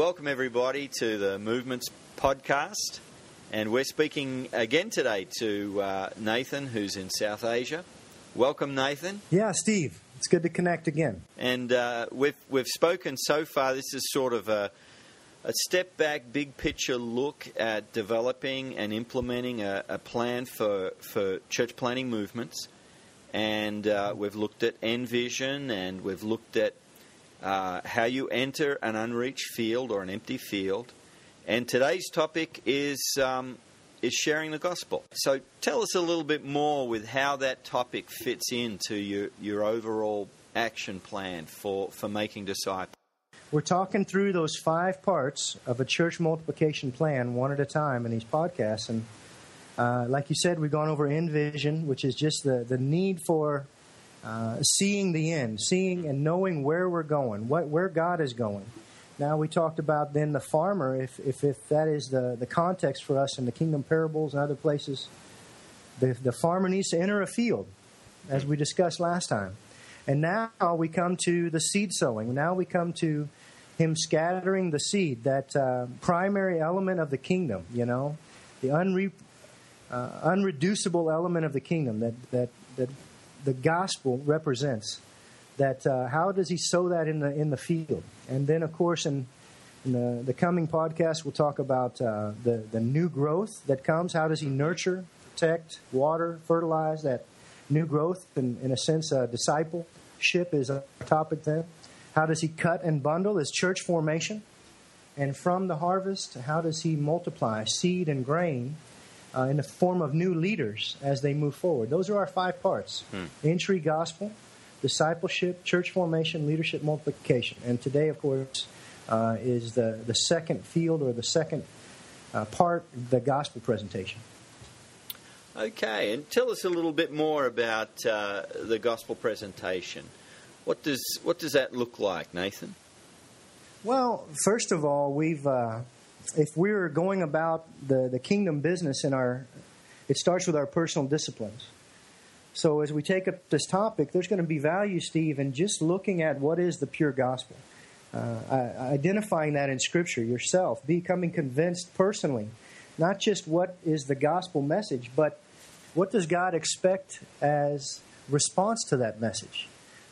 welcome everybody to the Movements podcast. And we're speaking again today to uh, Nathan, who's in South Asia. Welcome, Nathan. Yeah, Steve. It's good to connect again. And uh, we've, we've spoken so far, this is sort of a, a step back, big picture look at developing and implementing a, a plan for, for church planting movements. And uh, we've looked at Envision and we've looked at uh, how you enter an unreached field or an empty field. And today's topic is um, is sharing the gospel. So tell us a little bit more with how that topic fits into your your overall action plan for, for making disciples. We're talking through those five parts of a church multiplication plan one at a time in these podcasts. And uh, like you said, we've gone over Envision, which is just the, the need for uh, seeing the end, seeing and knowing where we're going, what where God is going. Now we talked about then the farmer, if if, if that is the, the context for us in the kingdom parables and other places, the, the farmer needs to enter a field, as we discussed last time. And now we come to the seed sowing. Now we come to him scattering the seed, that uh, primary element of the kingdom, you know, the unre- uh, unreducible element of the kingdom that, that, that the gospel represents. That uh, how does he sow that in the in the field? And then, of course, in, in the, the coming podcast, we'll talk about uh, the the new growth that comes. How does he nurture, protect, water, fertilize that new growth? And in a sense, uh, discipleship is a topic then. How does he cut and bundle his church formation? And from the harvest, how does he multiply seed and grain uh, in the form of new leaders as they move forward. Those are our five parts hmm. entry, gospel, discipleship, church formation, leadership, multiplication. And today, of course, uh, is the, the second field or the second uh, part, the gospel presentation. Okay, and tell us a little bit more about uh, the gospel presentation. What does what does that look like, Nathan? Well, first of all, we've uh, if we're going about the, the kingdom business in our, it starts with our personal disciplines. So as we take up this topic, there's going to be value, Steve, in just looking at what is the pure gospel, uh, identifying that in Scripture yourself, becoming convinced personally, not just what is the gospel message, but what does God expect as response to that message,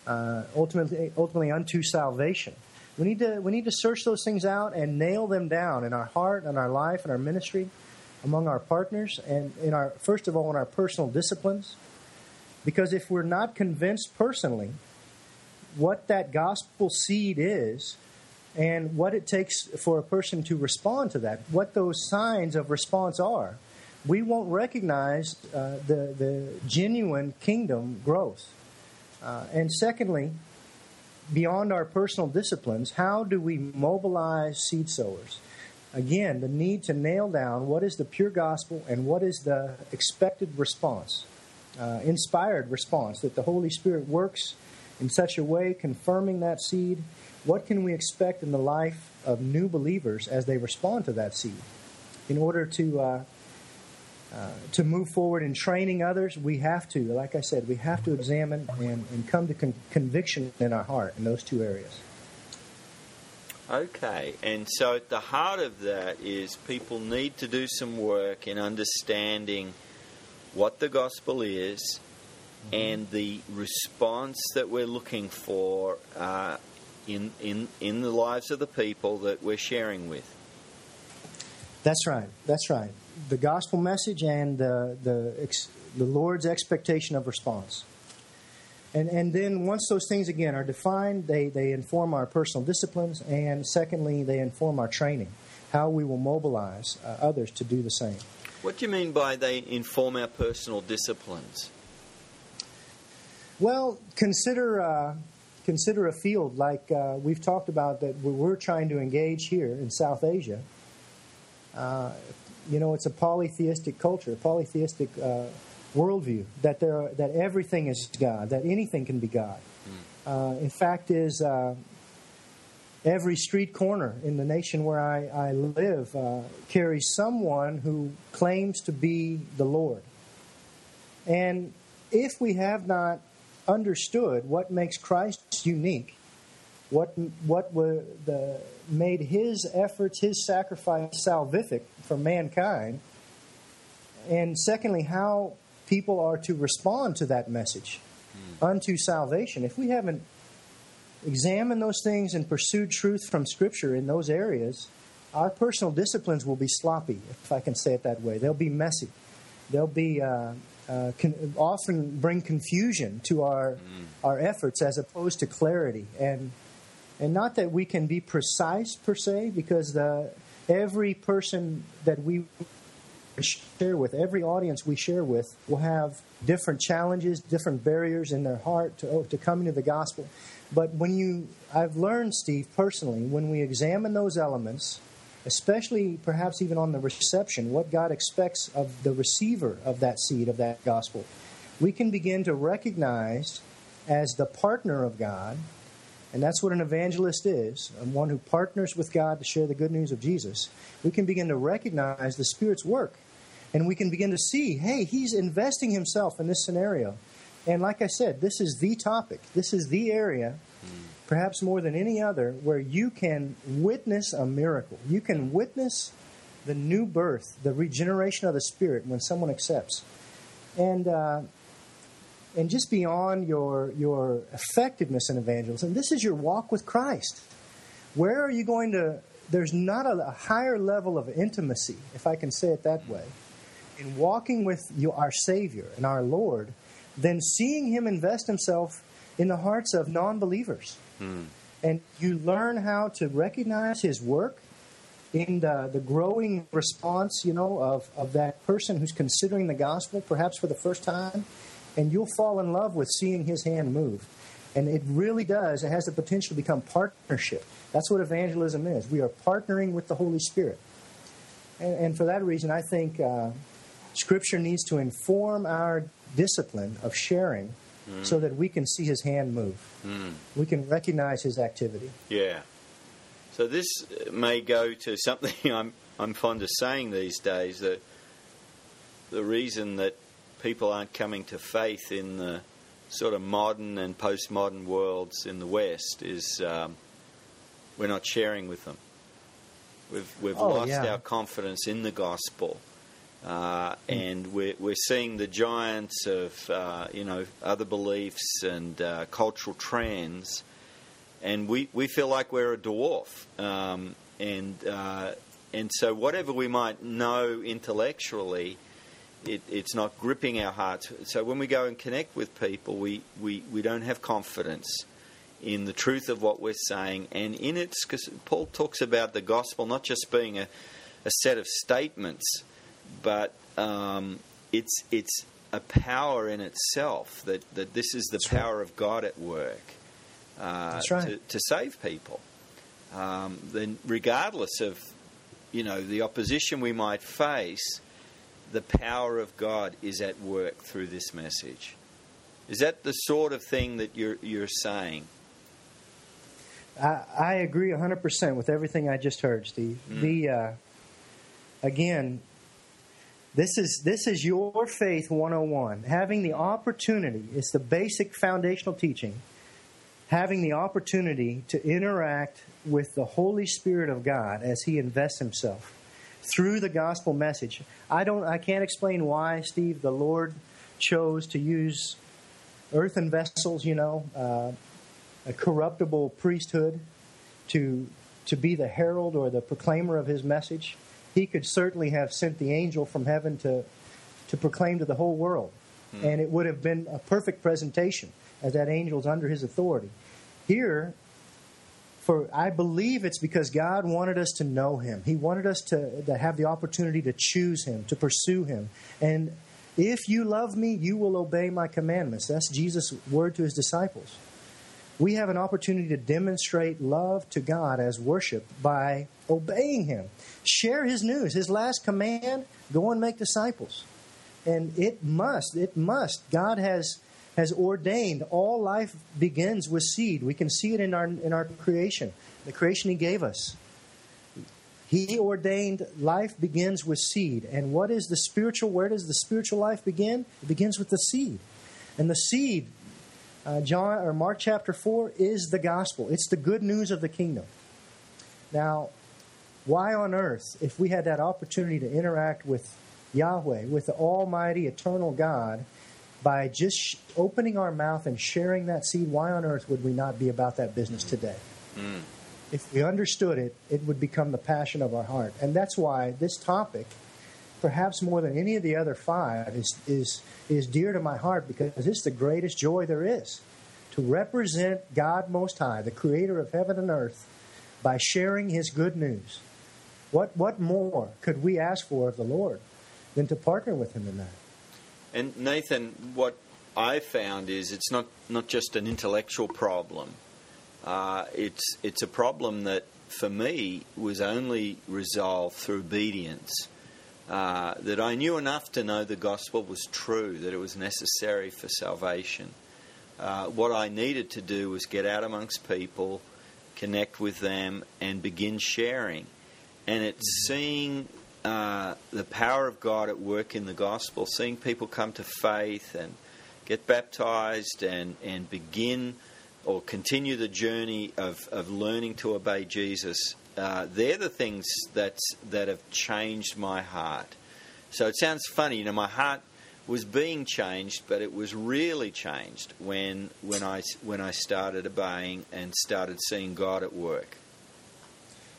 uh, ultimately, ultimately unto salvation. We need to we need to search those things out and nail them down in our heart and our life and our ministry, among our partners, and in our first of all in our personal disciplines. Because if we're not convinced personally what that gospel seed is and what it takes for a person to respond to that, what those signs of response are, we won't recognize uh, the, the genuine kingdom growth. Uh, and secondly, beyond our personal disciplines, how do we mobilize seed sowers? Again, the need to nail down what is the pure gospel and what is the expected response, uh, inspired response that the Holy Spirit works in such a way, confirming that seed. What can we expect in the life of new believers as they respond to that seed in order to uh, uh, to move forward in training others, we have to, like I said, we have to examine and, and come to con- conviction in our heart in those two areas. Okay, and so at the heart of that is people need to do some work in understanding what the gospel is mm-hmm. and the response that we're looking for uh, in, in, in the lives of the people that we're sharing with. That's right. That's right the gospel message and the, the, the Lord's expectation of response. And, and then once those things again are defined, they, they inform our personal disciplines, and secondly, they inform our training, how we will mobilize uh, others to do the same. What do you mean by they inform our personal disciplines? Well, consider uh, consider a field like uh, we've talked about that we're trying to engage here in South Asia. You know, it's a polytheistic culture, a polytheistic uh, worldview that there are, that everything is God, that anything can be God. Mm. Uh, in fact, is uh, every street corner in the nation where I, I live uh, carries someone who claims to be the Lord. And if we have not understood what makes Christ unique, what what were the made his efforts, his sacrifice salvific for mankind, and secondly, how people are to respond to that message mm. unto salvation. If we haven't examined those things and pursued truth from Scripture in those areas, our personal disciplines will be sloppy, if I can say it that way. They'll be messy. They'll be uh, uh, can often bring confusion to our mm. our efforts as opposed to clarity and and not that we can be precise per se because the every person that we share with every audience we share with will have different challenges different barriers in their heart to, oh, to coming to the gospel. But when you i've learned steve personally when we examine those elements especially perhaps even on the reception, what God expects of the receiver of that seed, of that gospel, we can begin to recognize as the partner of God, and that's what an evangelist is, one who partners with God to share the good news of Jesus. We can begin to recognize the Spirit's work, and we can begin to see, hey, he's investing himself in this scenario. And like I said, this is the topic, this is the area perhaps more than any other, where you can witness a miracle. You can witness the new birth, the regeneration of the Spirit when someone accepts. And, uh, and just beyond your, your effectiveness in evangelism, this is your walk with Christ. Where are you going to? There's not a, a higher level of intimacy, if I can say it that way, in walking with you, our Savior and our Lord than seeing Him invest Himself in the hearts of non believers. Mm. And you learn how to recognize his work in the, the growing response, you know, of, of that person who's considering the gospel, perhaps for the first time, and you'll fall in love with seeing his hand move. And it really does, it has the potential to become partnership. That's what evangelism is. We are partnering with the Holy Spirit. And, and for that reason, I think uh, Scripture needs to inform our discipline of sharing mm. so that we can see his hand move. Mm. We can recognize his activity. Yeah. So this may go to something I'm I'm fond of saying these days that the reason that people aren't coming to faith in the sort of modern and postmodern worlds in the West is um, we're not sharing with them. We've we've oh, lost yeah. our confidence in the gospel. Uh, and we're, we're seeing the giants of uh, you know other beliefs and uh, cultural trends, and we, we feel like we're a dwarf, um, and uh, and so whatever we might know intellectually, it, it's not gripping our hearts. So when we go and connect with people, we, we, we don't have confidence in the truth of what we're saying, and in it, because Paul talks about the gospel not just being a, a set of statements but um, it's it's a power in itself that, that this is the That's power right. of God at work uh, right. to, to save people. Um, then, regardless of you know the opposition we might face, the power of God is at work through this message. Is that the sort of thing that you're you're saying? I, I agree 100% with everything I just heard, Steve. Mm. The uh, again, this is, this is your faith 101. Having the opportunity, it's the basic foundational teaching, having the opportunity to interact with the Holy Spirit of God as He invests Himself through the gospel message. I don't I can't explain why, Steve, the Lord chose to use earthen vessels, you know, uh, a corruptible priesthood to to be the herald or the proclaimer of his message he could certainly have sent the angel from heaven to, to proclaim to the whole world. Hmm. And it would have been a perfect presentation as that angel's under his authority. Here, for I believe it's because God wanted us to know him. He wanted us to, to have the opportunity to choose him, to pursue him. And if you love me, you will obey my commandments. That's Jesus' word to his disciples. We have an opportunity to demonstrate love to God as worship by obeying him. Share his news. His last command go and make disciples. And it must, it must. God has has ordained all life begins with seed. We can see it in our in our creation, the creation He gave us. He ordained life begins with seed. And what is the spiritual? Where does the spiritual life begin? It begins with the seed, and the seed uh, John or Mark chapter 4 is the gospel. It's the good news of the kingdom. Now, why on earth, if we had that opportunity to interact with Yahweh, with the Almighty, eternal God, by just opening our mouth and sharing that seed, why on earth would we not be about that business today? Mm. If we understood it, it would become the passion of our heart. And that's why this topic, perhaps more than any of the other five, is, is, is dear to my heart because it's the greatest joy there is to represent God Most High, the creator of heaven and earth, by sharing his good news. What, what more could we ask for of the Lord than to partner with him in that? And Nathan, what I found is it's not, not just an intellectual problem. Uh, it's it's a problem that for me was only resolved through obedience. Uh, that I knew enough to know the gospel was true, that it was necessary for salvation. Uh, what I needed to do was get out amongst people, connect with them, and begin sharing. And it's seeing uh, the power of God at work in the gospel, seeing people come to faith and get baptized and, and begin or continue the journey of, of learning to obey Jesus, uh, they're the things that's, that have changed my heart. So it sounds funny, you know, my heart was being changed, but it was really changed when, when, I, when I started obeying and started seeing God at work.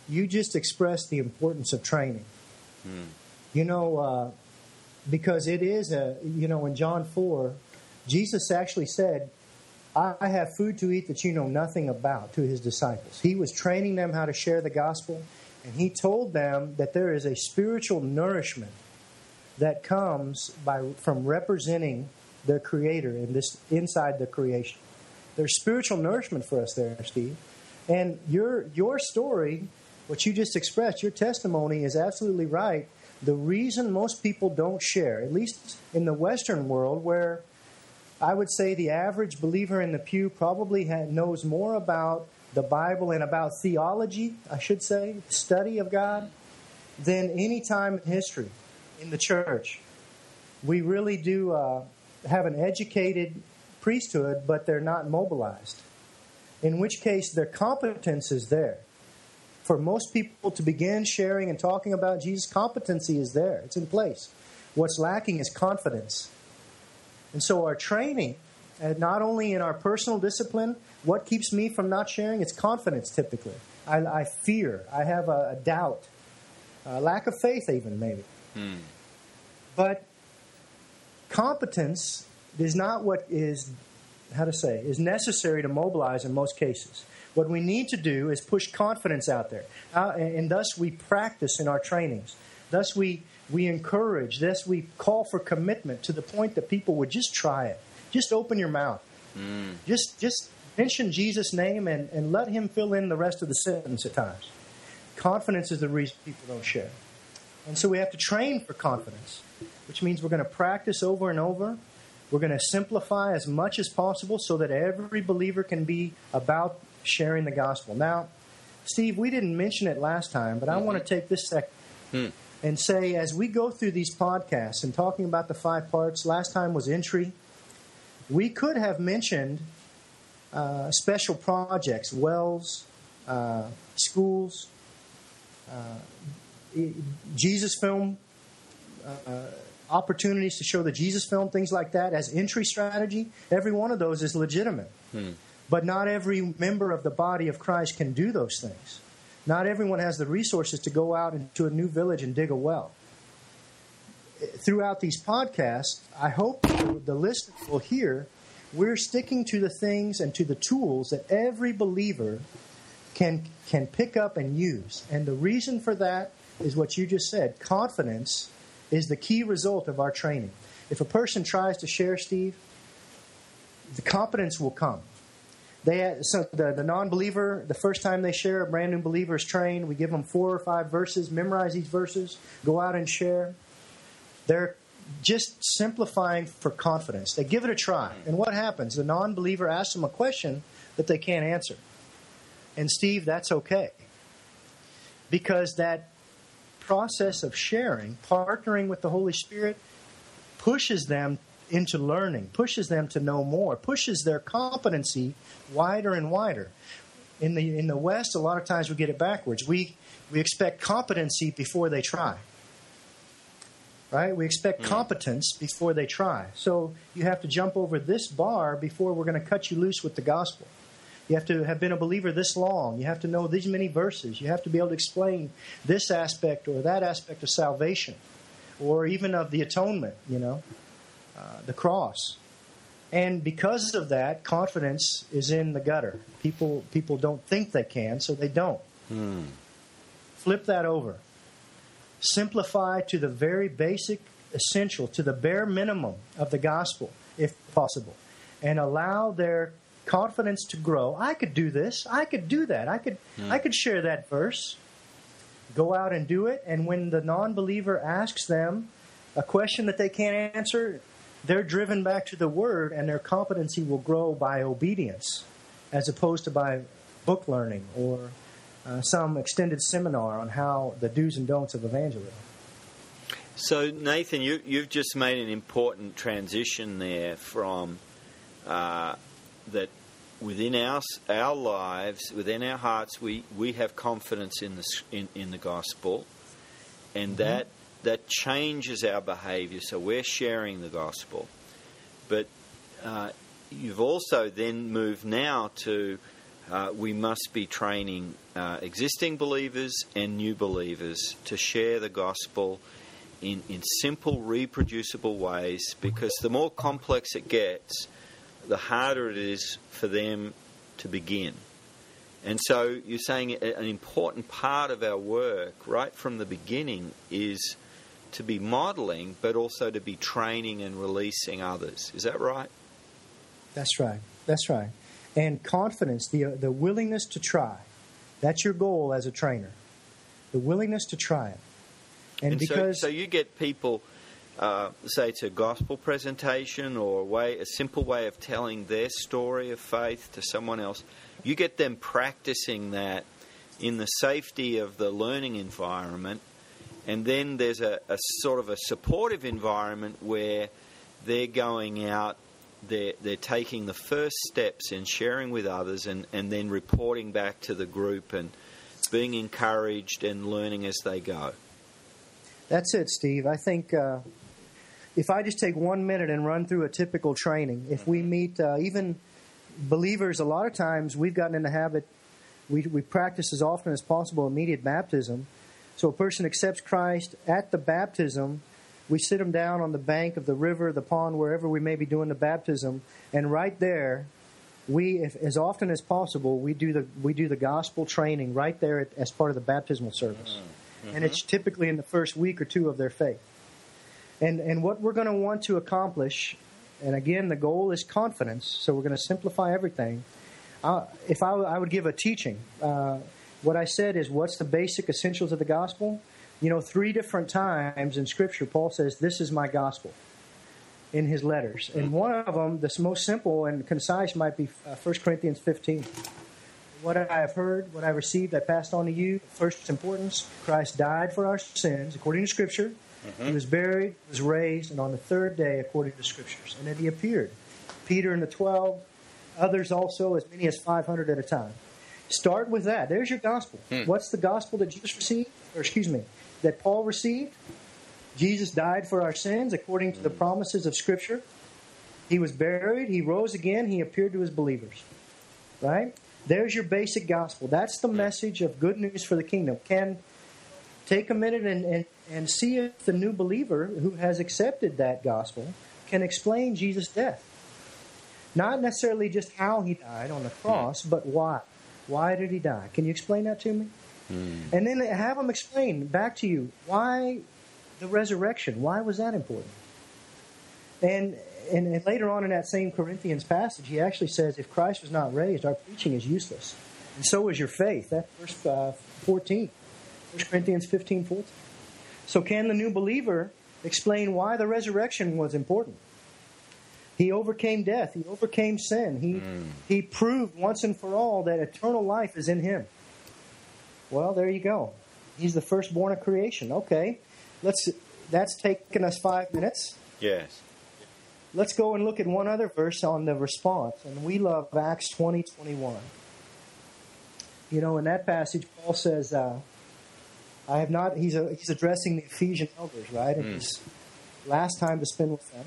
You just expressed the importance of training. Hmm. You know, uh, because it is a, you know, in John 4, Jesus actually said, I have food to eat that you know nothing about to his disciples. He was training them how to share the gospel, and he told them that there is a spiritual nourishment that comes by from representing the creator in this inside the creation. There's spiritual nourishment for us there, Steve. And your your story, what you just expressed, your testimony is absolutely right. The reason most people don't share, at least in the Western world, where I would say the average believer in the pew probably knows more about the Bible and about theology, I should say, study of God, than any time in history in the church. We really do uh, have an educated priesthood, but they're not mobilized. In which case, their competence is there. For most people to begin sharing and talking about Jesus, competency is there, it's in place. What's lacking is confidence. And so our training, uh, not only in our personal discipline, what keeps me from not sharing? It's confidence typically. I, I fear. I have a, a doubt. A lack of faith, even maybe. Hmm. But competence is not what is, how to say, is necessary to mobilize in most cases. What we need to do is push confidence out there. Uh, and, and thus we practice in our trainings. Thus we we encourage Thus we call for commitment to the point that people would just try it just open your mouth mm. just just mention jesus name and, and let him fill in the rest of the sentence at times confidence is the reason people don't share and so we have to train for confidence which means we're going to practice over and over we're going to simplify as much as possible so that every believer can be about sharing the gospel now steve we didn't mention it last time but i mm-hmm. want to take this second mm and say, as we go through these podcasts and talking about the five parts, last time was entry, we could have mentioned uh, special projects, wells, uh, schools, uh, Jesus film, uh, opportunities to show the Jesus film, things like that, as entry strategy. Every one of those is legitimate. Hmm. But not every member of the body of Christ can do those things. Not everyone has the resources to go out into a new village and dig a well. Throughout these podcasts, I hope the listeners will hear we're sticking to the things and to the tools that every believer can can pick up and use. And the reason for that is what you just said. Confidence is the key result of our training. If a person tries to share, Steve, the competence will come. They so the, the non-believer, the first time they share, a brand new believer is trained. We give them four or five verses, memorize these verses, go out and share. They're just simplifying for confidence. They give it a try. And what happens? The non-believer asks them a question that they can't answer. And Steve, that's okay. Because that process of sharing, partnering with the Holy Spirit, pushes them into learning, pushes them to know more, pushes their competency wider and wider. In the in the West, a lot of times we get it backwards. We we expect competency before they try. Right? We expect hmm. competence before they try. So you have to jump over this bar before we're going to cut you loose with the gospel. You have to have been a believer this long. You have to know these many verses. You have to be able to explain this aspect or that aspect of salvation or even of the atonement, you know, uh, the cross. And because of that, confidence is in the gutter. People people don't think they can, so they don't. Flip that over. Simplify to the very basic, essential, to the bare minimum of the gospel, if possible, and allow their confidence to grow. I could do this. I could do that. I could I could share that verse. Go out and do it. And when the non-believer asks them a question that they can't answer, they're driven back to the word and their competency will grow by obedience as opposed to by book learning or uh, some extended seminar on how the do's and don'ts of evangelism. So, Nathan, you, you've just made an important transition there from uh, that within our, our lives, within our hearts, we, we have confidence in the, in, in the gospel, and that, that changes our behavior. So, we're sharing the gospel. But uh, you've also then moved now to uh, we must be training uh, existing believers and new believers to share the gospel in, in simple, reproducible ways because the more complex it gets, the harder it is for them to begin. And so you're saying an important part of our work right from the beginning is to be modeling, but also to be training and releasing others. Is that right? That's right. That's right. And confidence, the the willingness to try. That's your goal as a trainer. The willingness to try it. And, And so, because so you get people, uh, say it's a gospel presentation or a way, a simple way of telling their story of faith to someone else. You get them practicing that in the safety of the learning environment, and then there's a, a sort of a supportive environment where they're going out. They're, they're taking the first steps in sharing with others and, and then reporting back to the group and being encouraged and learning as they go. That's it, Steve. I think uh, if I just take one minute and run through a typical training, if we meet uh, even believers, a lot of times we've gotten in the habit, we, we practice as often as possible immediate baptism. So a person accepts Christ at the baptism. We sit them down on the bank of the river, the pond, wherever we may be doing the baptism, and right there, we, if, as often as possible, we do the we do the gospel training right there at, as part of the baptismal service and it's typically in the first week or two of their faith. And and what we're going to want to accomplish, and again, the goal is confidence. So we're going to simplify everything. Uh, if I, I would give a teaching, uh, what I said is, what's the basic essentials of the gospel? You know, three different times in Scripture, Paul says, "This is my gospel." In his letters, and one of them, the most simple and concise, might be uh, 1 Corinthians 15 what I have heard, what I received, I passed on to you. First importance, Christ died for our sins, according to Scripture. He was buried, was raised, and on the third day, according to Scriptures. And then he appeared. Peter and the twelve, others also, as many as 500 at a time. Start with that. There's your gospel. Hmm. What's the gospel that Jesus received? Or, excuse me, that Paul received? Jesus died for our sins, according to the hmm. promises of Scripture. He was buried, he rose again, he appeared to his believers. Right? There's your basic gospel. That's the hmm. message of good news for the kingdom. Can take a minute and, and, and see if the new believer who has accepted that gospel can explain Jesus' death. Not necessarily just how he died on the cross, but why. Why did he die? Can you explain that to me? And then have them explain back to you why the resurrection. Why was that important? And, and and later on in that same Corinthians passage, he actually says, if Christ was not raised, our preaching is useless. And so is your faith. That's verse uh, 14. 1 Corinthians 15, 14. So can the new believer explain why the resurrection was important? He overcame death. He overcame sin. He, he proved once and for all that eternal life is in him. Well, there you go. He's the firstborn of creation. Okay, let's. That's taken us five minutes. Yes. let's go and look at one other verse on the response. And we love Acts 20 21. You know, in that passage, Paul says, uh, I have not, he's, a, he's addressing the Ephesian elders, right? And Mm. his last time to spend with them.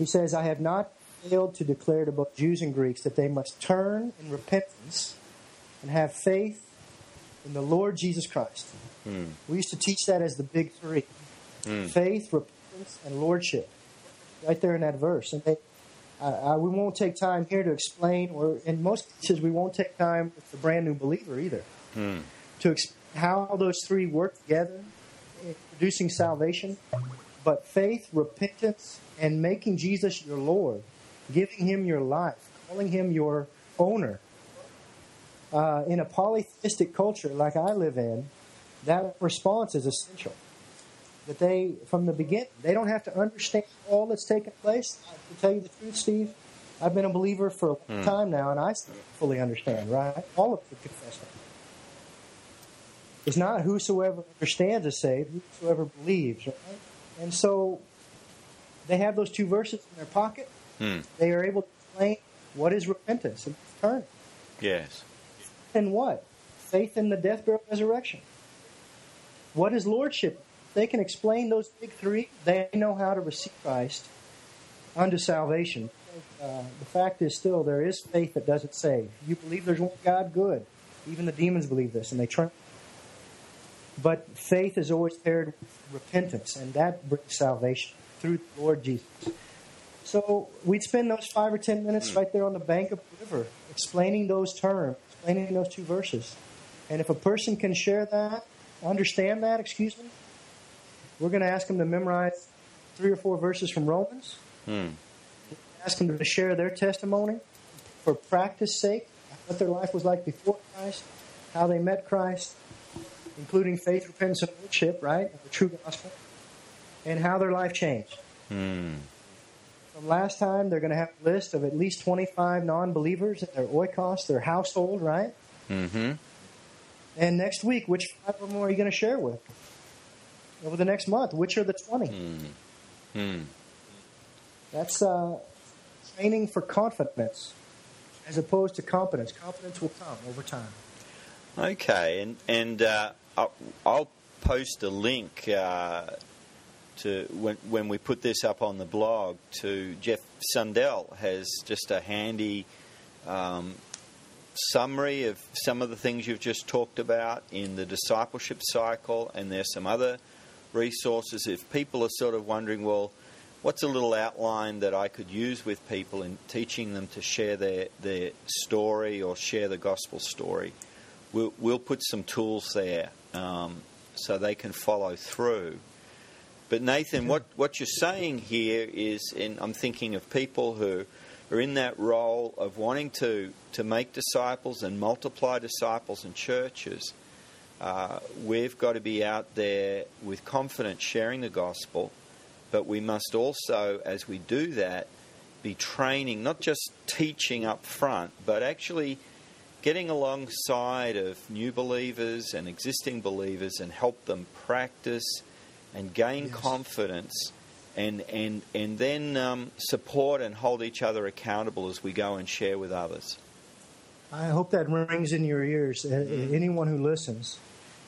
He says, I have not failed to declare to both Jews and Greeks that they must turn in repentance and have faith in the Lord Jesus Christ. Mm. We used to teach that as the big three Mm. faith, repentance, and lordship. Right there in that verse. And they, I, I, we won't take time here to explain, or in most cases, we won't take time with the brand new believer either Mm. to ex- how those three work together in producing salvation. But faith, repentance, and making Jesus your Lord, giving Him your life, calling Him your owner. Uh, in a polytheistic culture like I live in, that response is essential. That they, from the beginning, they don't have to understand all that's taken place. To tell you the truth, Steve, I've been a believer for a long Hmm. time now, and I still fully understand, right? All of the confession. It's not whosoever understands is saved, whosoever believes, right? And so they have those two verses in their pocket. Mm. They are able to explain what is repentance and turning. Yes. And what? Faith in the death, burial, resurrection. What is lordship? They can explain those big three. They know how to receive Christ unto salvation. Uh, the fact is still there is faith that doesn't save. You believe there's one God, good. Even the demons believe this, and they turn. But faith is always paired with repentance, and that brings salvation through the Lord Jesus. So we'd spend those five or ten minutes right there on the bank of the river, explaining those terms, explaining those two verses. And if a person can share that, understand that, excuse me, we're going to ask them to memorize three or four verses from Romans. Mm. Ask them to share their testimony for practice sake, what their life was like before Christ, how they met Christ, including faith, repentance, and lordship, right? The true gospel, and how their life changed. Mm. From last time, they're going to have a list of at least 25 non believers in their oikos, their household, right? Mm-hmm. And next week, which five or more are you going to share with? Over the next month, which are the 20? Mm. Mm. That's uh, training for confidence as opposed to competence. Competence will come over time. Okay, and and uh, I'll, I'll post a link uh, to when when we put this up on the blog to Jeff Sundell has just a handy um, summary of some of the things you've just talked about in the discipleship cycle, and there's some other resources. If people are sort of wondering, well, what's a little outline that I could use with people in teaching them to share their, their story or share the gospel story? We'll, we'll put some tools there um, so they can follow through. But Nathan, what, what you're saying here is, and I'm thinking of people who are in that role of wanting to, to make disciples and multiply disciples and churches. Uh, we've got to be out there with confidence sharing the gospel, but we must also, as we do that, be training, not just teaching up front, but actually getting alongside of new believers and existing believers and help them practice and gain Yes. confidence and, and, and then um, support and hold each other accountable as we go and share with others. I hope that rings in your ears. Uh, Anyone who listens,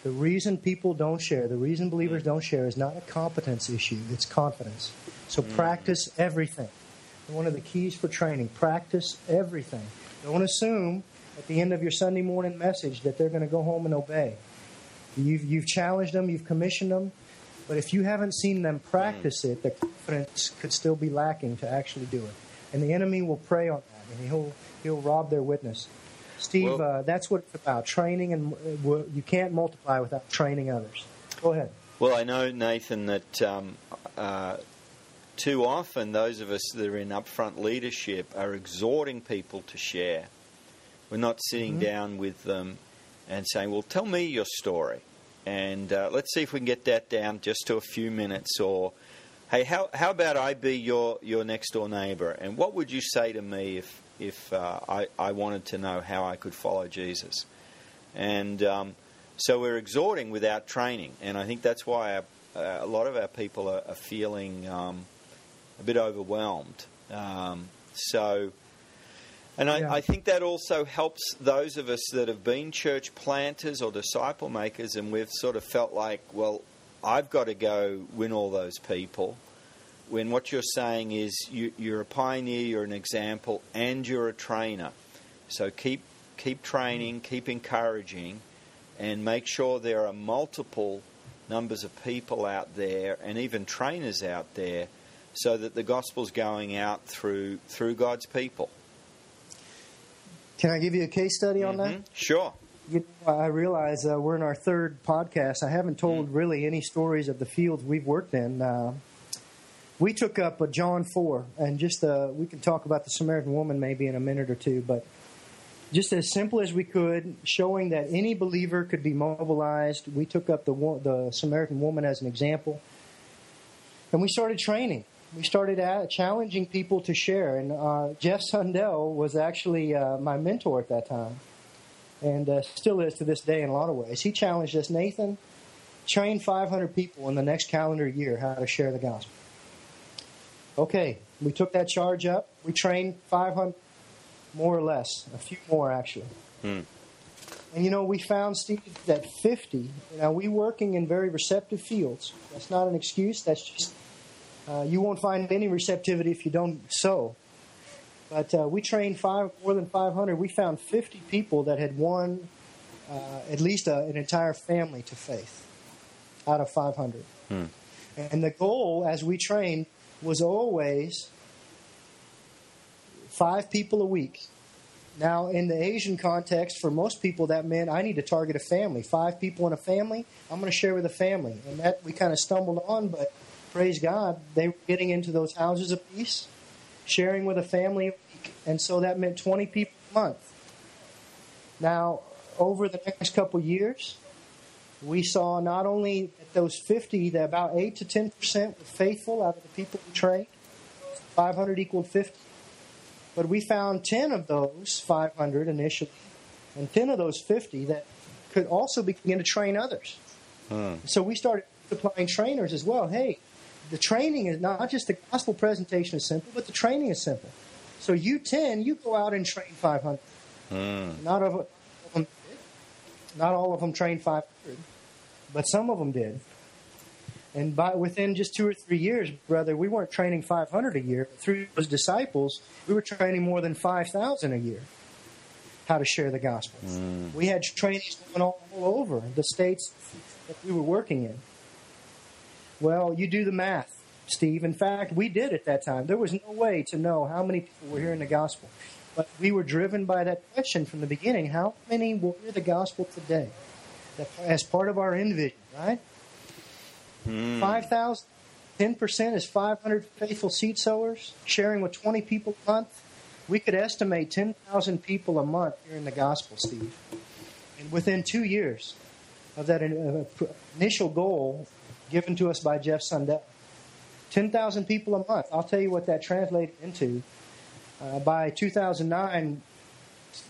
the reason people don't share, the reason believers don't share, is not a competence issue; it's confidence. So practice everything. One of the keys for training: practice everything. Don't assume at the end of your Sunday morning message that they're going to go home and obey. You've you've challenged them, you've commissioned them, but if you haven't seen them practice it, the confidence could still be lacking to actually do it. And the enemy will prey on that, and he'll he'll rob their witness. Steve, Well- uh, that's what it's about. Training, and uh, you can't multiply without training others. Go ahead. Well, I know, Nathan, that um, uh, too often those of us that are in upfront leadership are exhorting people to share. We're not sitting down with them and saying, Well, tell me your story. And uh, let's see if we can get that down just to a few minutes. Or, hey, how, how about I be your, your next door neighbor? And what would you say to me if, if uh, I, I wanted to know how I could follow Jesus? And um, so we're exhorting without training, and I think that's why our, uh, a lot of our people are, are feeling um, a bit overwhelmed. Um, so, and I, Yeah. I think that also helps those of us that have been church planters or disciple makers, and we've sort of felt like, well, I've got to go win all those people. When what you're saying is you, you're a pioneer, you're an example, and you're a trainer. So keep keep training, mm. keep encouraging, and make sure there are multiple numbers of people out there, and even trainers out there, so that the gospel's going out through through God's people. Can I give you a case study on that? Mhm. Sure. You know, I realize uh, we're in our third podcast. I haven't told Mm. really any stories of the fields we've worked in. Uh, we took up uh, John 4, and just uh, we can talk about the Samaritan woman maybe in a minute or two, but just as simple as we could, showing that any believer could be mobilized. We took up the, the Samaritan woman as an example, and we started training. We started at, challenging people to share, and uh, Jeff Sundell was actually uh, my mentor at that time and uh, still is to this day in a lot of ways. He challenged us, Nathan, train 500 people in the next calendar year how to share the gospel. Okay, we took that charge up. We trained 500, more or less, a few more actually. Hmm. And you know, we found, Steve, that 50, now we working in very receptive fields. That's not an excuse. That's just, uh, you won't find any receptivity if you don't sow. But uh, we trained five, more than 500. We found 50 people that had won uh, at least a, an entire family to faith out of 500. Hmm. And the goal as we trained was always five people a week. Now, in the Asian context, for most people, that meant I need to target a family. Five people in a family, I'm going to share with a family. And that we kind of stumbled on, but praise God, they were getting into those houses of peace, sharing with a family a week. And so that meant 20 people a month. Now, over the next couple years, we saw not only that those 50, that about 8 to 10% were faithful out of the people we trained, 500 equaled 50. But we found 10 of those 500 initially, and 10 of those 50 that could also begin to train others. Hmm. So we started supplying trainers as well. Hey, the training is not just the gospel presentation is simple, but the training is simple. So you 10, you go out and train 500. Hmm. Not of, them. Not all of them trained 500, but some of them did. And by within just two or three years, brother, we weren't training 500 a year. Through those disciples, we were training more than 5,000 a year how to share the gospel. We had trainees going all over the states that we were working in. Well, you do the math, Steve. In fact, we did at that time. There was no way to know how many people were hearing the gospel. But we were driven by that question from the beginning how many will hear the gospel today? As part of our end vision, right? Hmm. 5,000, 10% is 500 faithful seed sowers, sharing with 20 people a month. We could estimate 10,000 people a month hearing the gospel, Steve. And within two years of that uh, initial goal given to us by Jeff Sundell, 10,000 people a month. I'll tell you what that translated into. Uh, by 2009,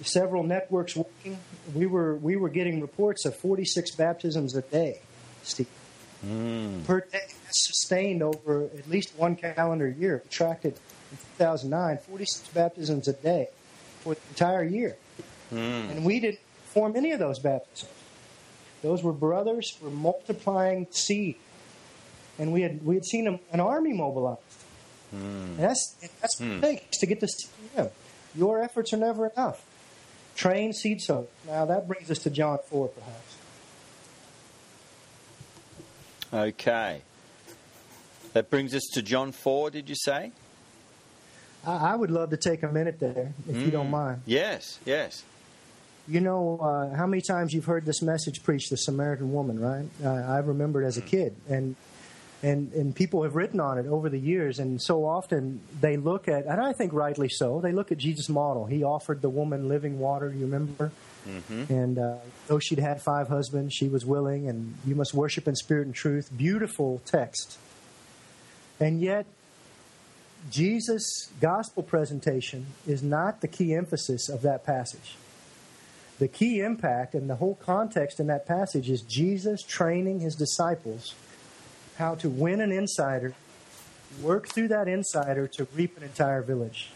several networks working, we were, we were getting reports of 46 baptisms a day, Steve Hmm. per day. Sustained over at least one calendar year. We tracked it in 2009, 46 baptisms a day for the entire year. Hmm. And we didn't form any of those baptisms. Those were brothers were multiplying seed. And we had we had seen an army mobilized. And that's that's what it takes to get this CPM. Your efforts are never enough. Train seed sowers. Now that brings us to John 4, perhaps. Okay. That brings us to John 4, did you say? I, I would love to take a minute there, if you don't Mm. mind. Yes, yes. You know uh, how many times you've heard this message preached, the Samaritan woman, right? Uh, I remember it as a kid, and and and people have written on it over the years, and so often they look at, and I think rightly so, they look at Jesus' model. He offered the woman living water. You remember? Mm-hmm. And uh, though she'd had five husbands, she was willing, and you must worship in spirit and truth. Beautiful text. And yet, Jesus' gospel presentation is not the key emphasis of that passage. The key impact and the whole context in that passage is Jesus training his disciples how to win an insider work through that insider to reap an entire village.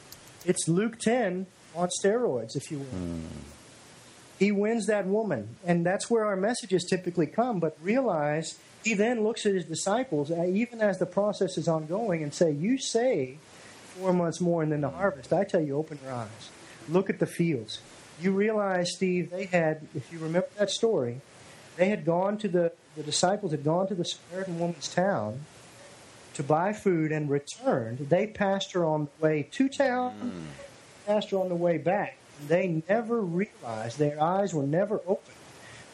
It's Luke 10 on steroids, if you will. He wins that woman, and that's where our messages typically come. But realize he then looks at his disciples, uh, even as the process is ongoing, and say, "You say four months more, and then the harvest." I tell you, open your eyes, look at the fields. You realize, Steve, they had, if you remember that story, they had gone to the the disciples had gone to the Samaritan woman's town to buy food and returned. They passed her on the way to town, mm. passed her on the way back. They never realized, their eyes were never open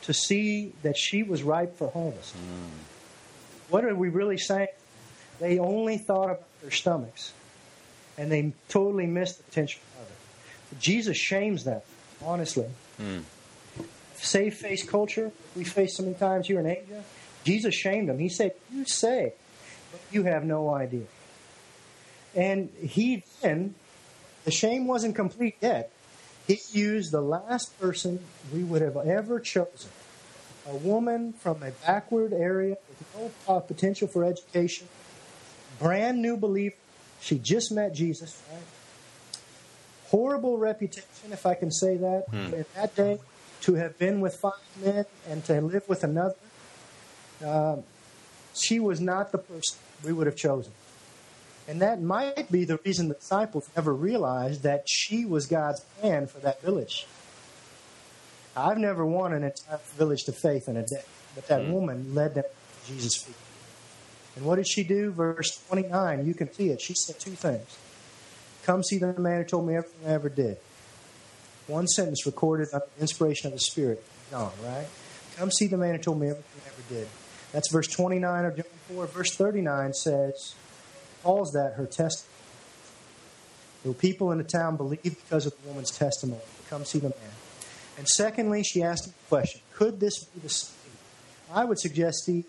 to see that she was ripe for harvest. Mm. What are we really saying? They only thought about their stomachs, and they totally missed the potential of it. Jesus shames them, honestly. Mm. Safe face culture we face so many times here in Asia, Jesus shamed them. He said, You say, but you have no idea. And he then, the shame wasn't complete yet. He used the last person we would have ever chosen a woman from a backward area with no potential for education, brand new believer. She just met Jesus, right? Horrible reputation, if I can say that. Hmm. In that day, to have been with five men and to live with another, uh, she was not the person we would have chosen. And that might be the reason the disciples never realized that she was God's plan for that village. I've never won an entire village to faith in a day, but that mm-hmm. woman led them to Jesus' feet. And what did she do? Verse 29, you can see it. She said two things. Come see the man who told me everything I ever did. One sentence recorded under the inspiration of the Spirit, John, right? Come see the man who told me everything I ever did. That's verse 29 of John 4. Verse 39 says, calls that her testimony. The people in the town believed because of the woman's testimony. Come see the man. And secondly, she asked a question Could this be the Savior? I would suggest, Steve,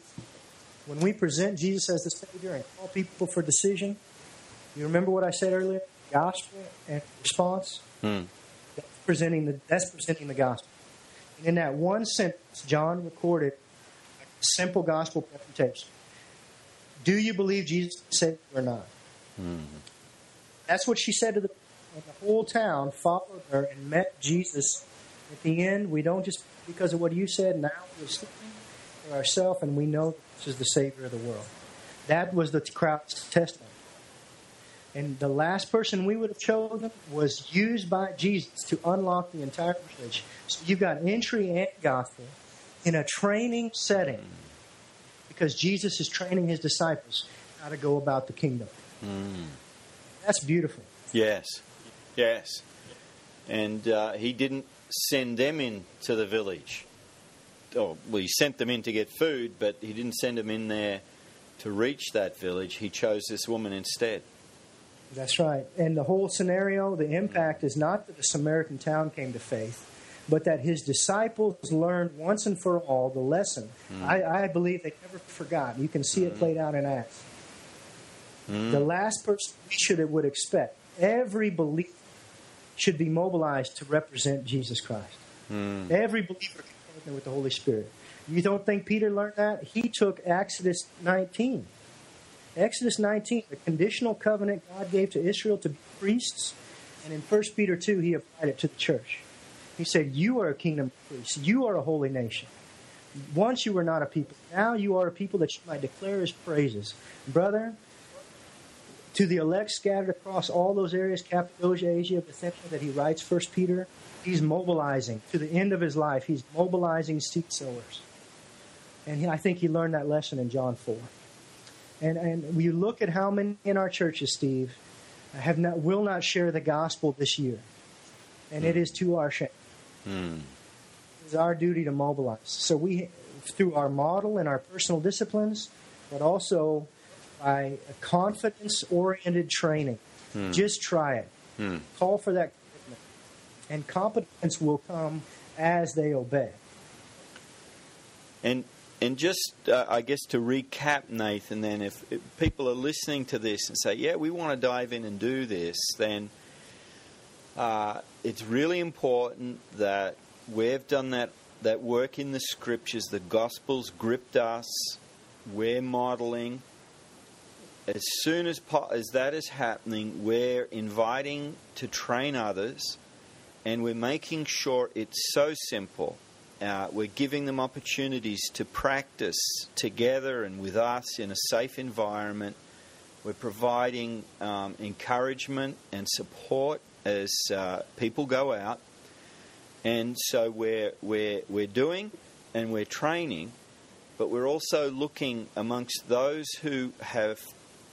when we present Jesus as the Savior and call people for decision, you remember what I said earlier? Gospel and response? Hmm presenting the, that's presenting the gospel. And in that one sentence, John recorded a simple gospel presentation. Do you believe Jesus said or not? Mm-hmm. That's what she said to the, the whole town, followed her and met Jesus. At the end, we don't just because of what you said, now we're speaking for ourselves and we know this is the Savior of the world. That was the crowd's testimony. And the last person we would have chosen was used by Jesus to unlock the entire village. So you've got entry and gospel in a training setting because Jesus is training his disciples how to go about the kingdom. Mm. That's beautiful. Yes, yes. And uh, he didn't send them into the village. Oh, well, he sent them in to get food, but he didn't send them in there to reach that village. He chose this woman instead. That's right. And the whole scenario, the impact is not that the Samaritan town came to faith, but that his disciples learned once and for all the lesson. Mm. I, I, believe they never forgot. You can see mm. it hmm. played out in Acts. Mm. The last person we should have, would expect, every believer should be mobilized to represent Jesus Christ. Hmm. Every believer can partner with the Holy Spirit. You don't think Peter learned that? He took Exodus 19 Exodus 19, the conditional covenant God gave to Israel to be priests, and in 1 Peter 2, he applied it to the church. He said, You are a kingdom of priests, you are a holy nation. Once you were not a people, now you are a people that you might declare his praises. Brother, to the elect scattered across all those areas, Cappadocia, Asia, Bithynia, that he writes First Peter, he's mobilizing. To the end of his life, he's mobilizing seed sowers. And I think he learned that lesson in John 4. And, and you look at how many in our churches, Steve, have not, will not share the gospel this year. And mm. it is to our shame. Mm. It's our duty to mobilize. So we, through our model and our personal disciplines, but also by confidence oriented training, mm. just try it. Hmm. Call for that commitment. And competence will come as they obey. And and just, uh, I guess, to recap, Nathan, then, if, if, people are listening to this and say, yeah, we want to dive in and do this, then uh, it's really important that we've done that, that work in the scriptures. The Gospels gripped us. We're modeling. as soon as po- as that is happening, we're inviting to train others, and we're making sure it's so simple. Uh, we're giving them opportunities to practice together and with us in a safe environment. We're providing um, encouragement and support as uh, people go out, and so we're we're we're doing and we're training, but we're also looking amongst those who have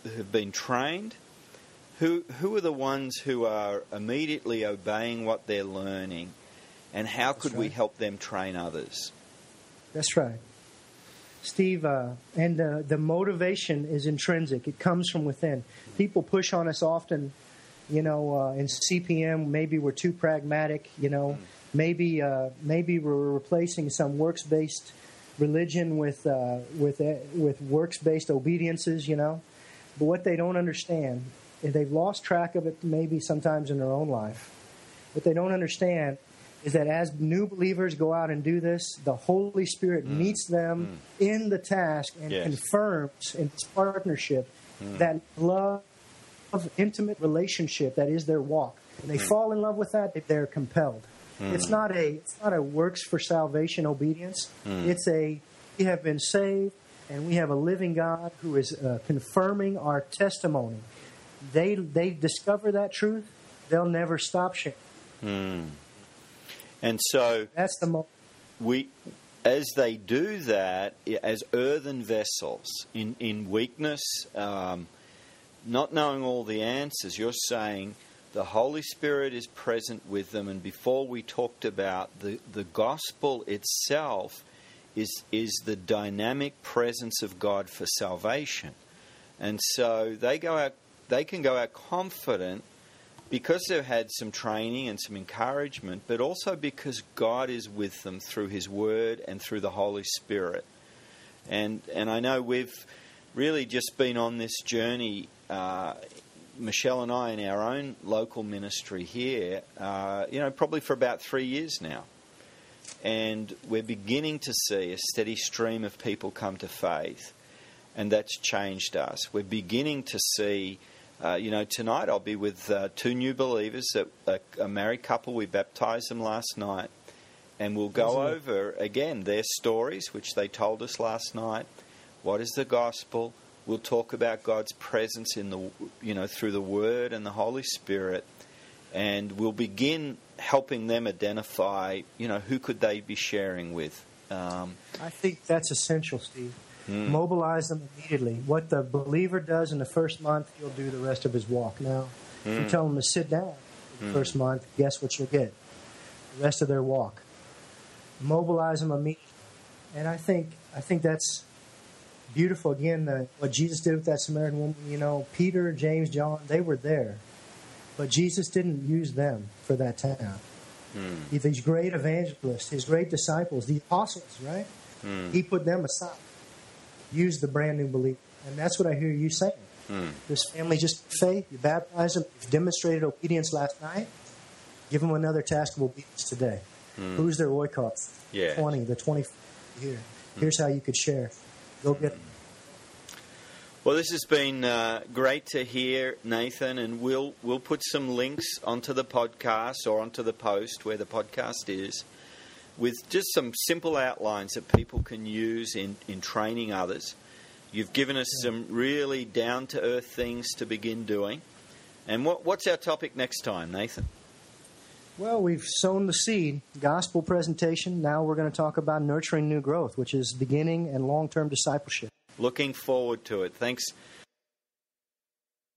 have been trained. Who who are the ones who are immediately obeying what they're learning, and how could we help them train others? That's right. Steve, uh, and the, the motivation is intrinsic. It comes from within. People push on us often, you know, uh, in CPM, maybe we're too pragmatic, you know, maybe, uh, maybe we're replacing some works based religion with, uh, with, uh, with works based obediences, you know. But what they don't understand, they've lost track of it maybe sometimes in their own life. What they don't understand is that as new believers go out and do this, the Holy Spirit mm. meets them mm. in the task and Yes. confirms in this partnership mm. that love, of intimate relationship that is their walk. And they fall in love with that, they're compelled. It's not a it's not a works for salvation obedience. It's a we have been saved and we have a living God who is uh, confirming our testimony. They they discover that truth, they'll never stop sharing. And so That's the mo- we as they do that as earthen vessels in, in weakness um, not knowing all the answers you're saying the holy spirit is present with them and before we talked about the, the gospel itself is is the dynamic presence of god for salvation. And so they go out they can go out confident because they've had some training and some encouragement, but also because God is with them through His Word and through the Holy Spirit. And and I know we've really just been on this journey, uh, Michelle and I, in our own local ministry here. Uh, you know, probably for about three years now, and we're beginning to see a steady stream of people come to faith, and that's changed us. We're beginning to see. Uh, you know, tonight I'll be with uh, two new believers, a, a, a married couple. We baptized them last night, and we'll go Isn't it? over again their stories, which they told us last night. What is the gospel? We'll talk about God's presence in the, you know, through the Word and the Holy Spirit, and we'll begin helping them identify, you know, who could they be sharing with. Um, I think that's essential, Steve. Hmm. Mobilize them immediately. What the believer does in the first month, he'll do the rest of his walk. Now, if you hmm. tell them to sit down for the hmm. first month, guess what you'll get? The rest of their walk. Mobilize them immediately. And I think I think that's beautiful. Again, the, what Jesus did with that Samaritan woman. You know, Peter, James, John, they were there, but Jesus didn't use them for that town. These great evangelists, his great disciples, the apostles, right? He put them aside. Use the brand new believer. And that's what I hear you saying. Hmm. This family just faith, you baptize them, you've demonstrated obedience last night. Give them another task of obedience today. Hmm. Who's their oikos? Yeah. 20, the 20 here. Hmm. Here's how you could share. Go get them. Well, this has been uh, great to hear, Nathan, and we'll we'll put some links onto the podcast or onto the post where the podcast is, with just some simple outlines that people can use in, in training others. You've given us some really down to earth things to begin doing. And what, what's our topic next time, Nathan? Well, we've sown the seed, gospel presentation. Now we're going to talk about nurturing new growth, which is beginning and long term discipleship. Looking forward to it. Thanks,